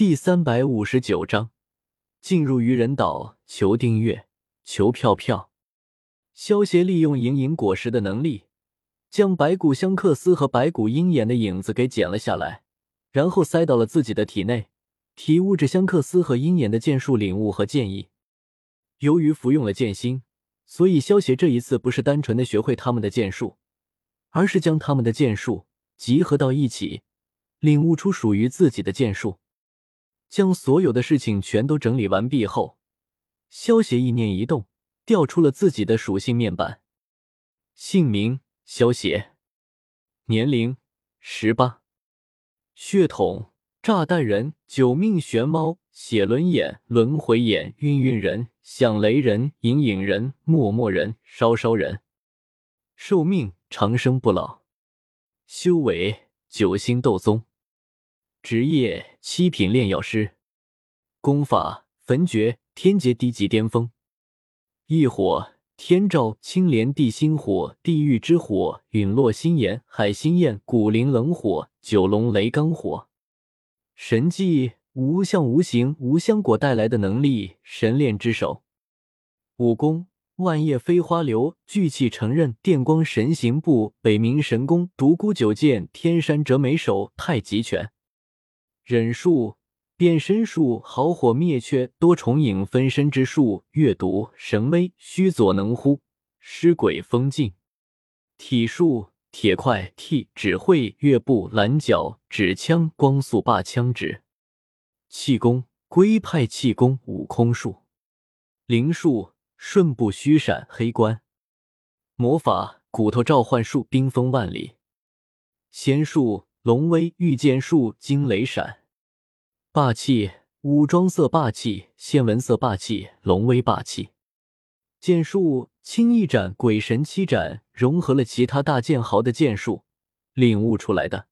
第三百五十九章，进入愚人岛，求订阅，求票票。萧协利用银银果实的能力，将白骨香克斯和白骨鹰眼的影子给剪了下来，然后塞到了自己的体内，体悟着香克斯和鹰眼的剑术领悟和剑意。由于服用了剑心，所以萧协这一次不是单纯的学会他们的剑术，而是将他们的剑术集合到一起，领悟出属于自己的剑术。将所有的事情全都整理完毕后，萧协意念一动，调出了自己的属性面板。姓名：萧协，年龄：十八，血统：炸弹人、九命玄猫、血轮眼、轮回眼、晕晕人、响雷人、隐隐人、默默人、烧烧人。寿命：长生不老。修为：九星斗宗。职业七品炼药师，功法焚诀天劫低级巅峰，异火天照青莲地心火地狱之火陨落心炎海心焰古灵冷火九龙雷罡火，神技无相无形无香果带来的能力神炼之手，武功万叶飞花流聚气成刃电光神行步北冥神功独孤九剑天山折梅手太极拳。忍术、变身术、好火灭却、多重影分身之术、阅读、神威、虚左能乎、尸鬼封禁、体术、铁块、替指挥、月步、蓝角、指枪、光速霸枪指、气功、龟派气功、悟空术、灵术、瞬步虚闪、黑关、魔法、骨头召唤术、冰封万里、仙术、龙威、御剑术、惊雷闪。霸气，武装色霸气，仙文色霸气，龙威霸气。剑术，轻翼斩，鬼神七斩，融合了其他大剑豪的剑术，领悟出来的。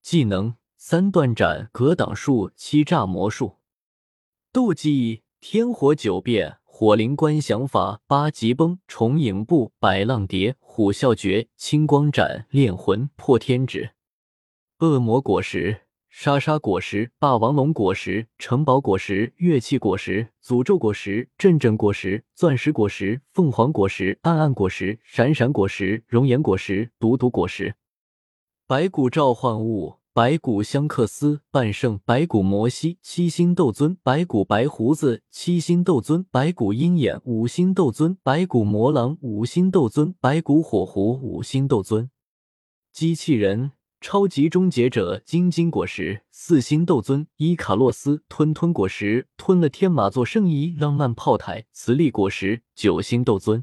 技能：三段斩，格挡术，七炸魔术。斗技：天火九变，火灵观想法，八极崩，重影步，百浪蝶，虎啸诀，青光斩，炼魂，破天指。恶魔果实。沙沙果实、霸王龙果实、城堡果实、乐器果实、诅咒果实、阵阵果实、钻石果实、凤凰果实、暗暗果实、闪闪果实、熔岩果实、毒毒果实、白骨召唤物、白骨香克斯、半圣、白骨摩西、七星斗尊、白骨白胡子、七星斗尊、白骨鹰眼、五星斗尊、白骨魔狼、五星斗尊、白骨火狐、五星斗尊、机器人。超级终结者晶晶果实，四星斗尊伊卡洛斯吞吞果实，吞了天马座圣衣浪漫炮台磁力果实，九星斗尊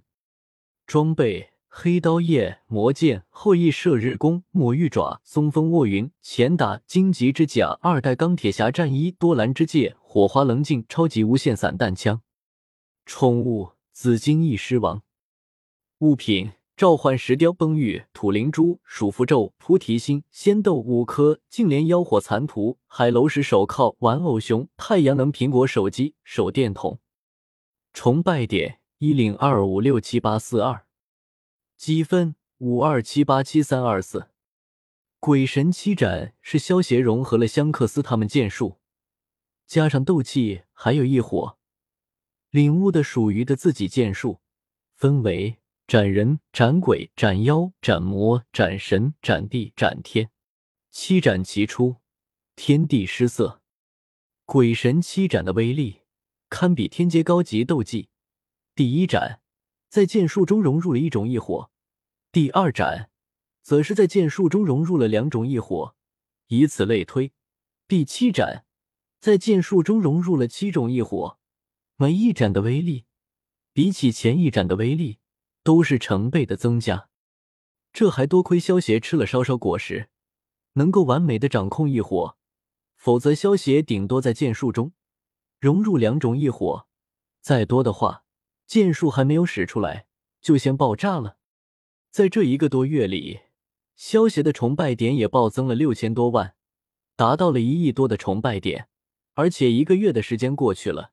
装备黑刀叶魔剑后羿射日弓魔玉爪松风卧云前打荆棘之甲二代钢铁侠战衣多兰之戒火花棱镜超级无限散弹枪宠物紫金翼狮王物品。召唤石雕、崩玉、土灵珠、鼠符咒、菩提心、仙豆五颗、净莲妖火残图、海楼石手铐、玩偶熊、太阳能苹果手机、手电筒。崇拜点一零二五六七八四二，积分五二七八七三二四。鬼神七斩是萧协融合了香克斯他们剑术，加上斗气，还有一火，领悟的属于的自己剑术，分为。斩人、斩鬼、斩妖、斩魔、斩神、斩地、斩天，七斩齐出，天地失色。鬼神七斩的威力堪比天阶高级斗技。第一斩在剑术中融入了一种异火，第二斩则是在剑术中融入了两种异火，以此类推，第七斩在剑术中融入了七种异火。每一斩的威力比起前一斩的威力。都是成倍的增加，这还多亏萧协吃了烧烧果实，能够完美的掌控异火，否则萧协顶多在剑术中融入两种异火，再多的话，剑术还没有使出来就先爆炸了。在这一个多月里，萧协的崇拜点也暴增了六千多万，达到了一亿多的崇拜点，而且一个月的时间过去了，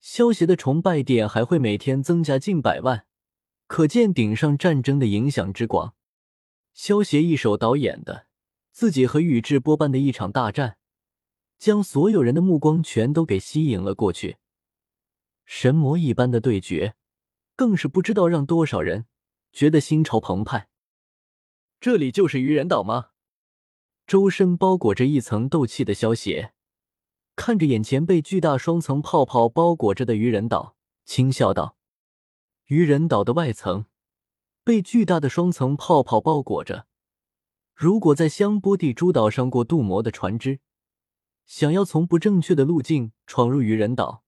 萧协的崇拜点还会每天增加近百万。可见顶上战争的影响之广。萧协一手导演的自己和宇智波斑的一场大战，将所有人的目光全都给吸引了过去。神魔一般的对决，更是不知道让多少人觉得心潮澎湃。这里就是愚人岛吗？周身包裹着一层斗气的萧邪，看着眼前被巨大双层泡泡包裹着的愚人岛，轻笑道：“愚人岛的外层被巨大的双层泡泡包裹着，如果在香波地诸岛上过渡膜的船只，想要从不正确的路径闯入愚人岛。”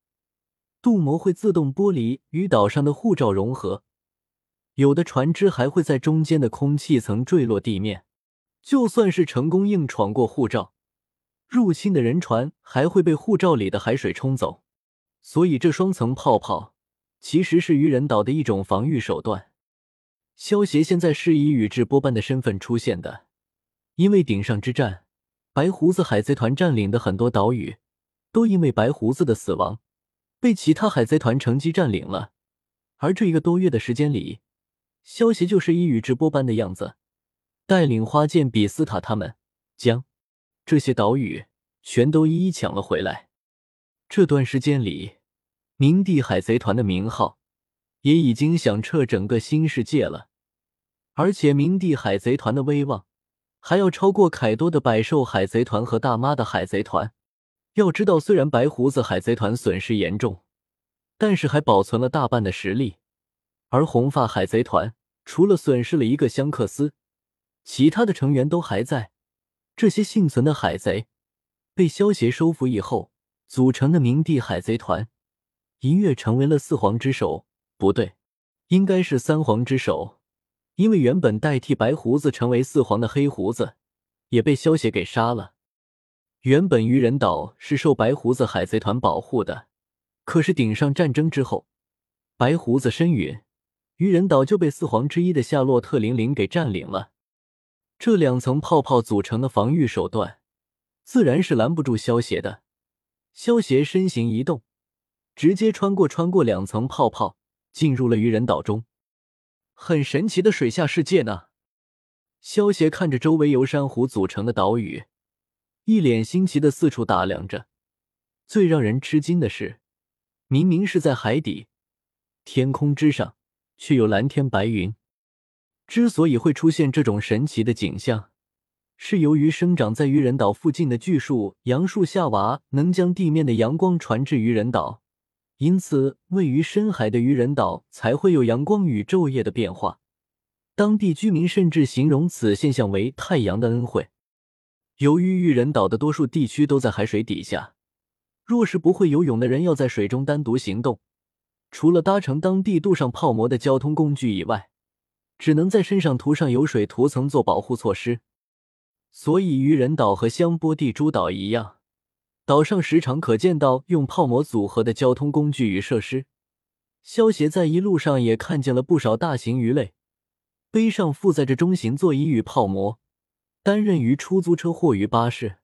镀膜会自动剥离与岛上的护罩融合，有的船只还会在中间的空气层坠落地面。就算是成功硬闯过护照，入侵的人船还会被护照里的海水冲走。所以这双层泡泡其实是愚人岛的一种防御手段。萧协现在是以宇智波斑的身份出现的，因为顶上之战，白胡子海贼团占领的很多岛屿，都因为白胡子的死亡。被其他海贼团乘机占领了，而这一个多月的时间里，萧协就是以宇智波斑的样子，带领花剑比斯塔他们将这些岛屿全都一一抢了回来。这段时间里，冥帝海贼团的名号也已经响彻整个新世界了，而且冥帝海贼团的威望还要超过凯多的百兽海贼团和大妈的海贼团。要知道，虽然白胡子海贼团损失严重，但是还保存了大半的实力；而红发海贼团除了损失了一个香克斯，其他的成员都还在。这些幸存的海贼被萧协收服以后，组成的冥帝海贼团一跃成为了四皇之首。不对，应该是三皇之首，因为原本代替白胡子成为四皇的黑胡子也被萧协给杀了。原本愚人岛是受白胡子海贼团保护的，可是顶上战争之后，白胡子身陨，愚人岛就被四皇之一的夏洛特玲玲给占领了。这两层泡泡组成的防御手段，自然是拦不住萧协的。萧协身形一动，直接穿过穿过两层泡泡，进入了愚人岛中。很神奇的水下世界呢。萧协看着周围由珊瑚组成的岛屿。一脸新奇的四处打量着，最让人吃惊的是，明明是在海底，天空之上却有蓝天白云。之所以会出现这种神奇的景象，是由于生长在愚人岛附近的巨树杨树夏娃能将地面的阳光传至愚人岛，因此位于深海的愚人岛才会有阳光与昼夜的变化。当地居民甚至形容此现象为“太阳的恩惠”。由于玉人岛的多数地区都在海水底下，若是不会游泳的人要在水中单独行动，除了搭乘当地镀上泡膜的交通工具以外，只能在身上涂上油水涂层做保护措施。所以，愚人岛和香波地诸岛一样，岛上时常可见到用泡馍组合的交通工具与设施。萧协在一路上也看见了不少大型鱼类，背上负载着中型座椅与泡馍。担任于出租车或于巴士。